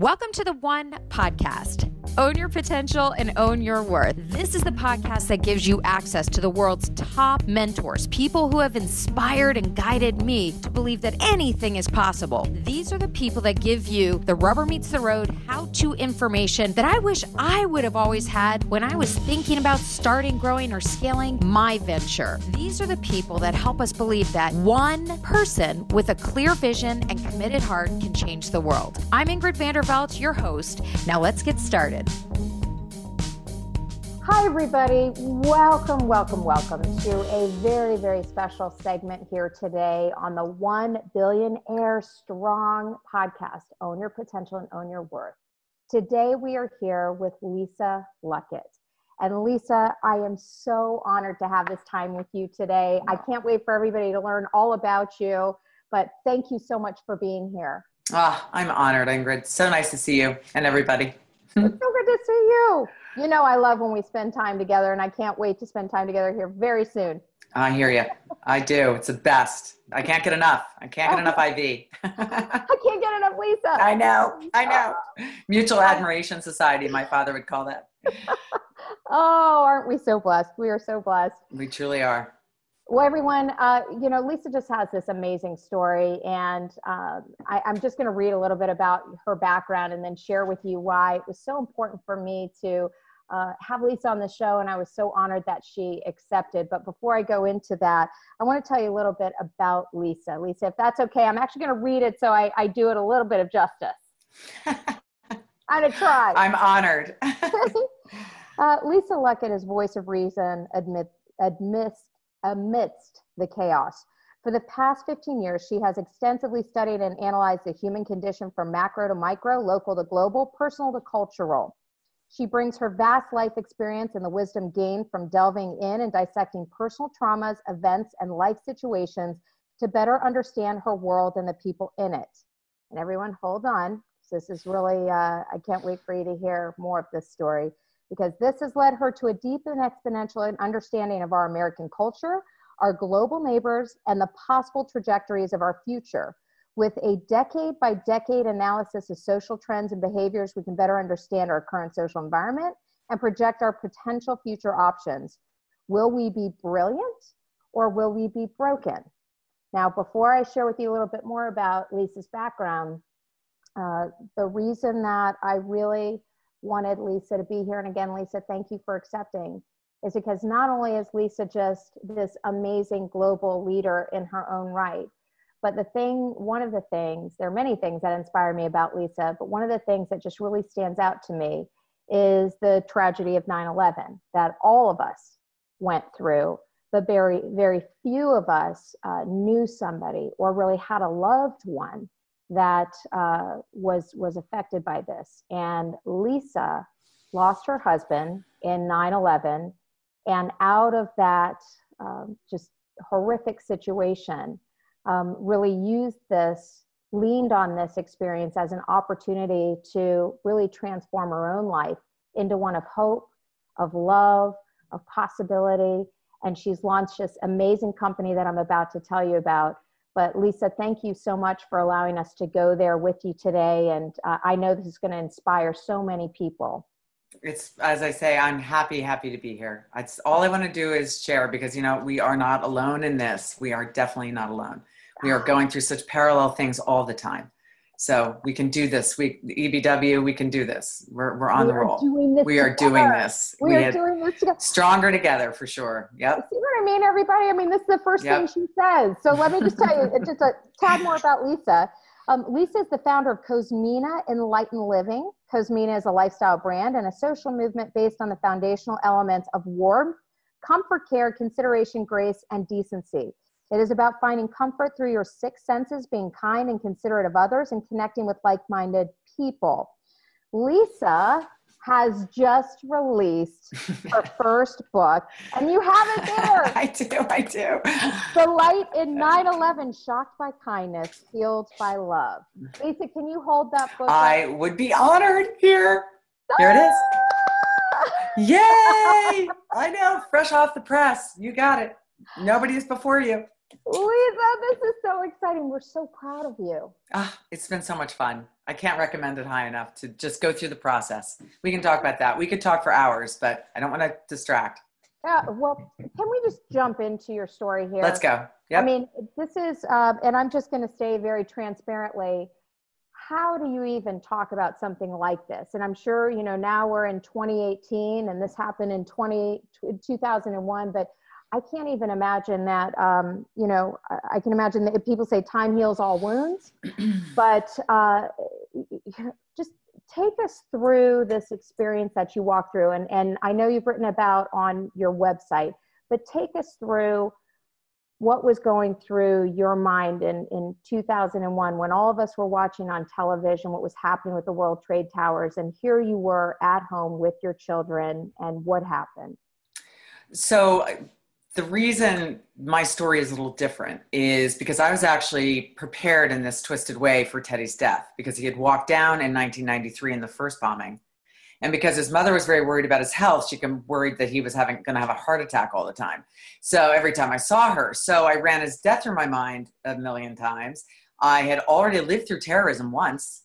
Welcome to the One Podcast. Own your potential and own your worth. This is the podcast that gives you access to the world's top mentors, people who have inspired and guided me to believe that anything is possible. These are the people that give you the rubber meets the road how to information that I wish I would have always had when I was thinking about starting, growing, or scaling my venture. These are the people that help us believe that one person with a clear vision and committed heart can change the world. I'm Ingrid Vanderveldt, your host. Now let's get started. Hi, everybody. Welcome, welcome, welcome to a very, very special segment here today on the One Billionaire Strong podcast Own Your Potential and Own Your Worth. Today, we are here with Lisa Luckett. And Lisa, I am so honored to have this time with you today. I can't wait for everybody to learn all about you, but thank you so much for being here. Ah, oh, I'm honored, Ingrid. So nice to see you and everybody. It's so hmm. good to see you. You know, I love when we spend time together, and I can't wait to spend time together here very soon. I hear you. I do. It's the best. I can't get enough. I can't get oh. enough IV. I can't get enough Lisa. I know. I know. Oh. Mutual admiration society, my father would call that. oh, aren't we so blessed? We are so blessed. We truly are. Well, everyone, uh, you know, Lisa just has this amazing story, and uh, I, I'm just going to read a little bit about her background and then share with you why it was so important for me to uh, have Lisa on the show, and I was so honored that she accepted. But before I go into that, I want to tell you a little bit about Lisa. Lisa, if that's okay, I'm actually going to read it so I, I do it a little bit of justice. I'm going to try. I'm honored. uh, Lisa Luckett is voice of reason admit, admits amidst the chaos. For the past 15 years, she has extensively studied and analyzed the human condition from macro to micro, local to global, personal to cultural. She brings her vast life experience and the wisdom gained from delving in and dissecting personal traumas, events, and life situations to better understand her world and the people in it. And everyone, hold on. This is really, uh, I can't wait for you to hear more of this story because this has led her to a deep and exponential understanding of our American culture, our global neighbors, and the possible trajectories of our future. With a decade by decade analysis of social trends and behaviors, we can better understand our current social environment and project our potential future options. Will we be brilliant or will we be broken? Now, before I share with you a little bit more about Lisa's background, uh, the reason that I really wanted Lisa to be here. And again, Lisa, thank you for accepting. Is because not only is Lisa just this amazing global leader in her own right, but the thing, one of the things, there are many things that inspire me about Lisa, but one of the things that just really stands out to me is the tragedy of 9 11 that all of us went through, but very, very few of us uh, knew somebody or really had a loved one that uh, was was affected by this. And Lisa lost her husband in 9/11, and out of that um, just horrific situation, um, really used this, leaned on this experience as an opportunity to really transform her own life into one of hope, of love, of possibility. And she's launched this amazing company that I'm about to tell you about but Lisa, thank you so much for allowing us to go there with you today. And uh, I know this is going to inspire so many people. It's as I say, I'm happy, happy to be here. It's all I want to do is share because you know we are not alone in this. We are definitely not alone. We are going through such parallel things all the time. So we can do this. We EBW, we can do this. We're we're on we the roll. we are doing this. We, we are doing this together. Stronger together for sure. Yep. See what I mean, everybody? I mean, this is the first yep. thing she says. So let me just tell you just a tad more about Lisa. Um, Lisa is the founder of Cosmina Enlightened Living. Cosmina is a lifestyle brand and a social movement based on the foundational elements of warmth, comfort care, consideration, grace, and decency. It is about finding comfort through your six senses, being kind and considerate of others, and connecting with like minded people. Lisa has just released her first book, and you have it there. I do, I do. The Light in 9 11 Shocked by Kindness, Healed by Love. Lisa, can you hold that book? I up? would be honored. Here. Here it is. Ah! Yay! I know, fresh off the press. You got it. Nobody is before you. Lisa, this is so exciting. We're so proud of you. Ah, it's been so much fun. I can't recommend it high enough to just go through the process. We can talk about that. We could talk for hours, but I don't want to distract. Yeah, well, can we just jump into your story here? Let's go. Yep. I mean, this is, uh, and I'm just going to say very transparently, how do you even talk about something like this? And I'm sure, you know, now we're in 2018 and this happened in 20, 2001, but I can't even imagine that, um, you know, I, I can imagine that people say time heals all wounds, but uh, just take us through this experience that you walked through. And, and I know you've written about on your website, but take us through what was going through your mind in, in 2001 when all of us were watching on television what was happening with the World Trade Towers, and here you were at home with your children, and what happened? So, the reason my story is a little different is because I was actually prepared in this twisted way for Teddy's death because he had walked down in 1993 in the first bombing. And because his mother was very worried about his health, she worried that he was having going to have a heart attack all the time. So every time I saw her, so I ran his death through my mind a million times. I had already lived through terrorism once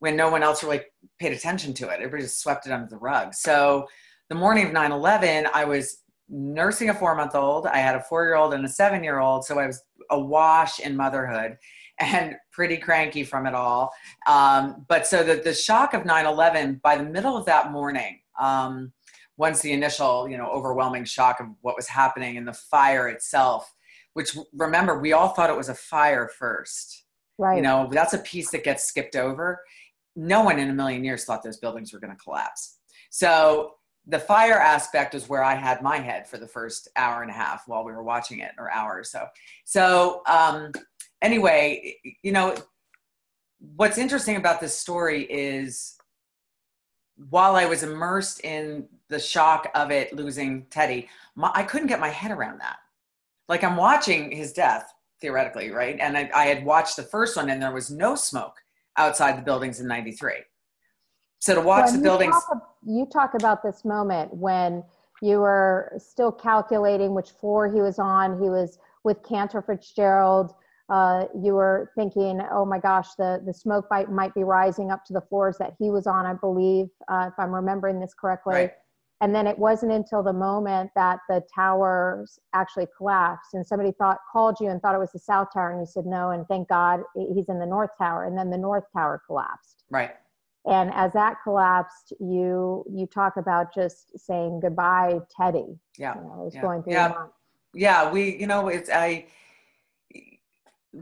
when no one else really paid attention to it. Everybody just swept it under the rug. So the morning of 9 11, I was nursing a four month old. I had a four year old and a seven year old. So I was awash in motherhood and pretty cranky from it all. Um, but so the, the shock of 9 11, by the middle of that morning, um, once the initial, you know, overwhelming shock of what was happening and the fire itself, which remember, we all thought it was a fire first. Right. You know, that's a piece that gets skipped over. No one in a million years thought those buildings were going to collapse. So the fire aspect is where I had my head for the first hour and a half while we were watching it, or hour or so. So um, anyway, you know, what's interesting about this story is while I was immersed in the shock of it losing Teddy, my, I couldn't get my head around that. Like I'm watching his death theoretically, right? And I, I had watched the first one, and there was no smoke outside the buildings in '93. So to watch the buildings. Talk, you talk about this moment when you were still calculating which floor he was on. He was with Cantor Fitzgerald. Uh, you were thinking, oh my gosh, the, the smoke bite might be rising up to the floors that he was on, I believe, uh, if I'm remembering this correctly. Right. And then it wasn't until the moment that the towers actually collapsed and somebody thought, called you and thought it was the South Tower. And you said, no, and thank God he's in the North Tower. And then the North Tower collapsed. Right and as that collapsed you you talk about just saying goodbye teddy. Yeah you know, yeah. going through yeah. yeah we you know it's i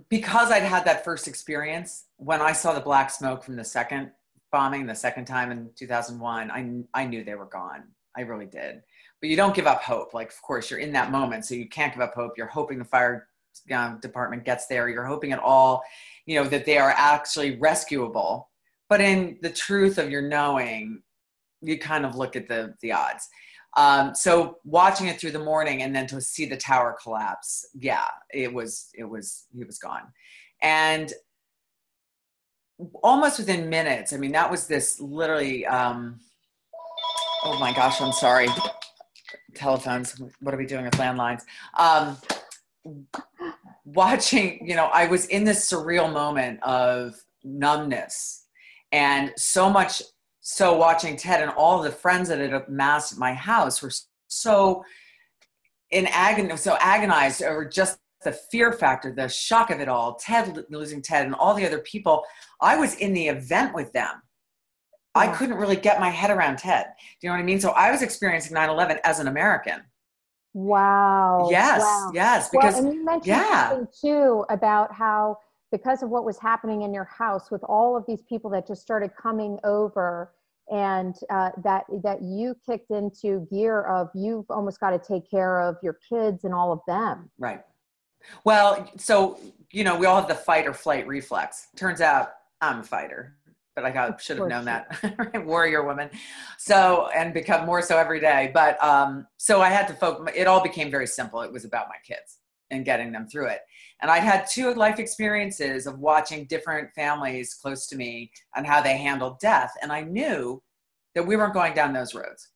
because i'd had that first experience when i saw the black smoke from the second bombing the second time in 2001 i i knew they were gone. I really did. But you don't give up hope. Like of course you're in that moment so you can't give up hope. You're hoping the fire um, department gets there. You're hoping at all you know that they are actually rescuable but in the truth of your knowing you kind of look at the the odds. Um, so watching it through the morning and then to see the tower collapse yeah it was it was he was gone. And almost within minutes i mean that was this literally um, oh my gosh i'm sorry. Telephones what are we doing with landlines? Um, watching you know i was in this surreal moment of numbness and so much so watching ted and all the friends that had amassed at my house were so in agony so agonized over just the fear factor the shock of it all ted losing ted and all the other people i was in the event with them yeah. i couldn't really get my head around ted do you know what i mean so i was experiencing 9-11 as an american wow yes wow. yes because well, and you mentioned yeah. something too about how because of what was happening in your house with all of these people that just started coming over and uh, that that you kicked into gear of you've almost got to take care of your kids and all of them. Right. Well so you know we all have the fight or flight reflex. Turns out i'm a fighter but i should have known that. warrior woman. So and become more so every day. But um so i had to focus it all became very simple. It was about my kids and getting them through it. And I'd had two life experiences of watching different families close to me and how they handled death. And I knew that we weren't going down those roads.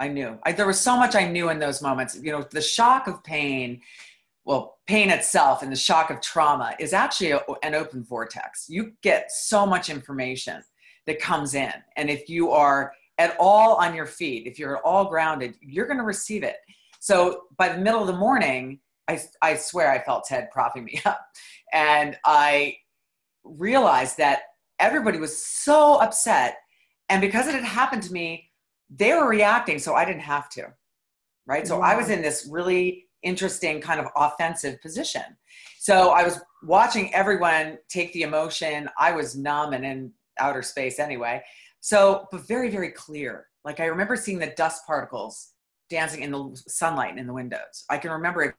I knew. I, there was so much I knew in those moments. You know, the shock of pain well, pain itself and the shock of trauma is actually a, an open vortex. You get so much information that comes in. And if you are at all on your feet, if you're all grounded, you're going to receive it. So by the middle of the morning, I, I swear I felt Ted propping me up. And I realized that everybody was so upset. And because it had happened to me, they were reacting, so I didn't have to. Right. So I was in this really interesting kind of offensive position. So I was watching everyone take the emotion. I was numb and in outer space anyway. So, but very, very clear. Like I remember seeing the dust particles dancing in the sunlight in the windows. I can remember a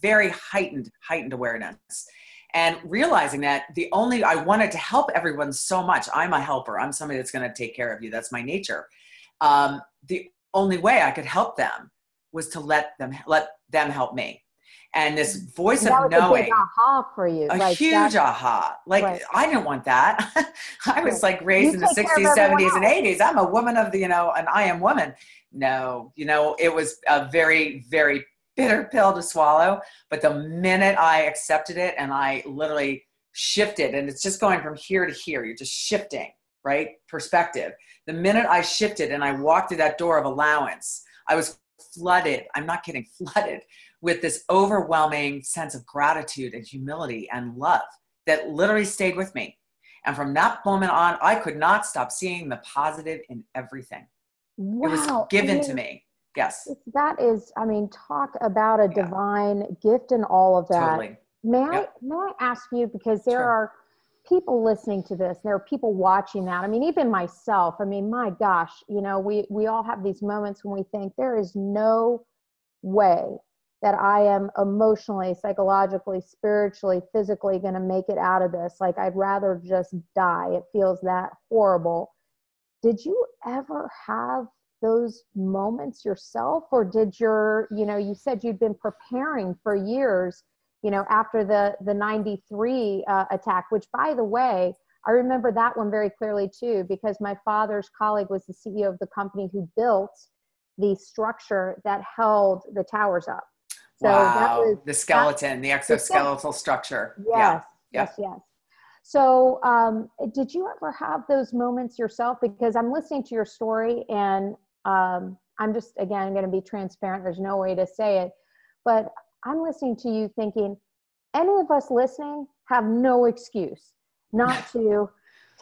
very heightened, heightened awareness. And realizing that the only, I wanted to help everyone so much. I'm a helper. I'm somebody that's going to take care of you. That's my nature. Um, the only way I could help them was to let them let them help me and this voice that of knowing a aha for you a like huge aha like right. i didn't want that i was like raised you in the 60s 70s and 80s i'm a woman of the you know and i am woman no you know it was a very very bitter pill to swallow but the minute i accepted it and i literally shifted and it's just going from here to here you're just shifting right perspective the minute i shifted and i walked through that door of allowance i was flooded i'm not kidding flooded with this overwhelming sense of gratitude and humility and love that literally stayed with me. And from that moment on, I could not stop seeing the positive in everything. Wow. It was given I mean, to me. Yes. That is, I mean, talk about a yeah. divine gift and all of that. Totally. May I may I ask you because there sure. are people listening to this, there are people watching that. I mean, even myself, I mean, my gosh, you know, we we all have these moments when we think there is no way that I am emotionally, psychologically, spiritually, physically going to make it out of this. Like, I'd rather just die. It feels that horrible. Did you ever have those moments yourself, or did your, you know, you said you'd been preparing for years, you know, after the the 93 uh, attack, which, by the way, I remember that one very clearly too, because my father's colleague was the CEO of the company who built the structure that held the towers up so wow. that was the skeleton, the exoskeletal structure. Yes, yeah. yes, yes. So, um, did you ever have those moments yourself? Because I'm listening to your story, and um, I'm just again going to be transparent. There's no way to say it, but I'm listening to you thinking, any of us listening have no excuse not to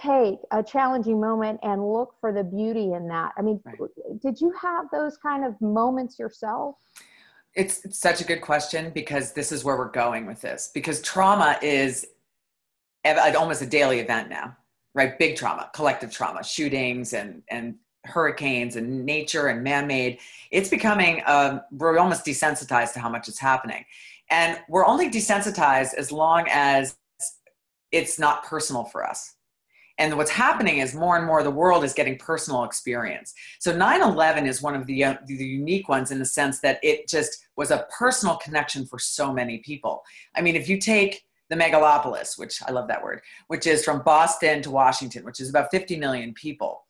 take a challenging moment and look for the beauty in that. I mean, right. did you have those kind of moments yourself? It's, it's such a good question because this is where we're going with this. Because trauma is almost a daily event now, right? Big trauma, collective trauma, shootings and and hurricanes and nature and man-made. It's becoming um, we're almost desensitized to how much is happening, and we're only desensitized as long as it's not personal for us. And what's happening is more and more the world is getting personal experience. So 9/11 is one of the, uh, the unique ones in the sense that it just was a personal connection for so many people. I mean, if you take the megalopolis, which I love that word, which is from Boston to Washington, which is about 50 million people.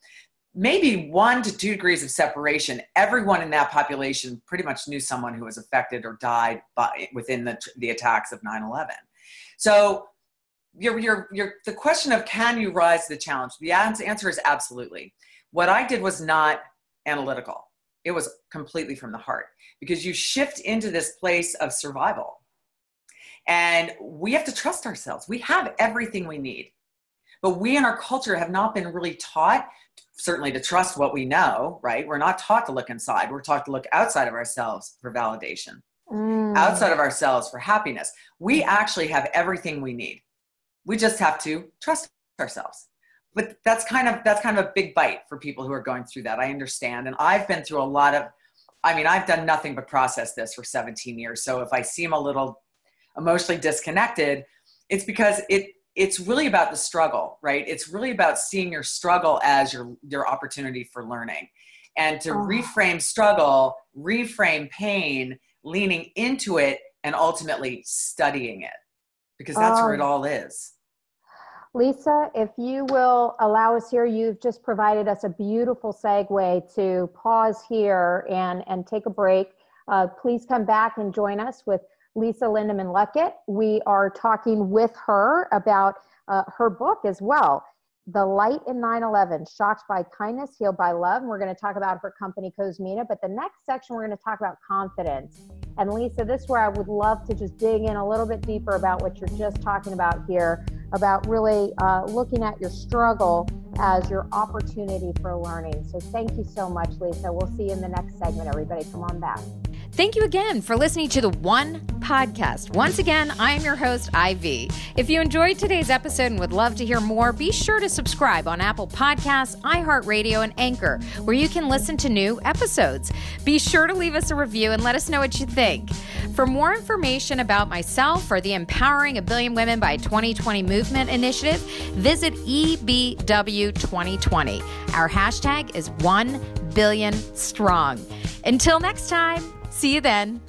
Maybe one to two degrees of separation, everyone in that population pretty much knew someone who was affected or died by, within the, the attacks of 9 11. So the question of can you rise to the challenge? The answer is absolutely. What I did was not analytical. It was completely from the heart because you shift into this place of survival. And we have to trust ourselves. We have everything we need. But we in our culture have not been really taught, certainly to trust what we know, right? We're not taught to look inside. We're taught to look outside of ourselves for validation, mm. outside of ourselves for happiness. We actually have everything we need we just have to trust ourselves but that's kind of that's kind of a big bite for people who are going through that i understand and i've been through a lot of i mean i've done nothing but process this for 17 years so if i seem a little emotionally disconnected it's because it it's really about the struggle right it's really about seeing your struggle as your your opportunity for learning and to oh. reframe struggle reframe pain leaning into it and ultimately studying it because that's where it oh. all is Lisa, if you will allow us here, you've just provided us a beautiful segue to pause here and, and take a break. Uh, please come back and join us with Lisa Lindemann Luckett. We are talking with her about uh, her book as well. The Light in 9 11, Shocked by Kindness, Healed by Love. And we're going to talk about her company, Cosmina. But the next section, we're going to talk about confidence. And Lisa, this is where I would love to just dig in a little bit deeper about what you're just talking about here, about really uh, looking at your struggle as your opportunity for learning. So thank you so much, Lisa. We'll see you in the next segment, everybody. Come on back. Thank you again for listening to the One Podcast. Once again, I am your host, Ivy. If you enjoyed today's episode and would love to hear more, be sure to subscribe on Apple Podcasts, iHeartRadio, and Anchor, where you can listen to new episodes. Be sure to leave us a review and let us know what you think. For more information about myself or the Empowering a Billion Women by 2020 Movement Initiative, visit EBW2020. Our hashtag is 1 billion strong. Until next time, See you then.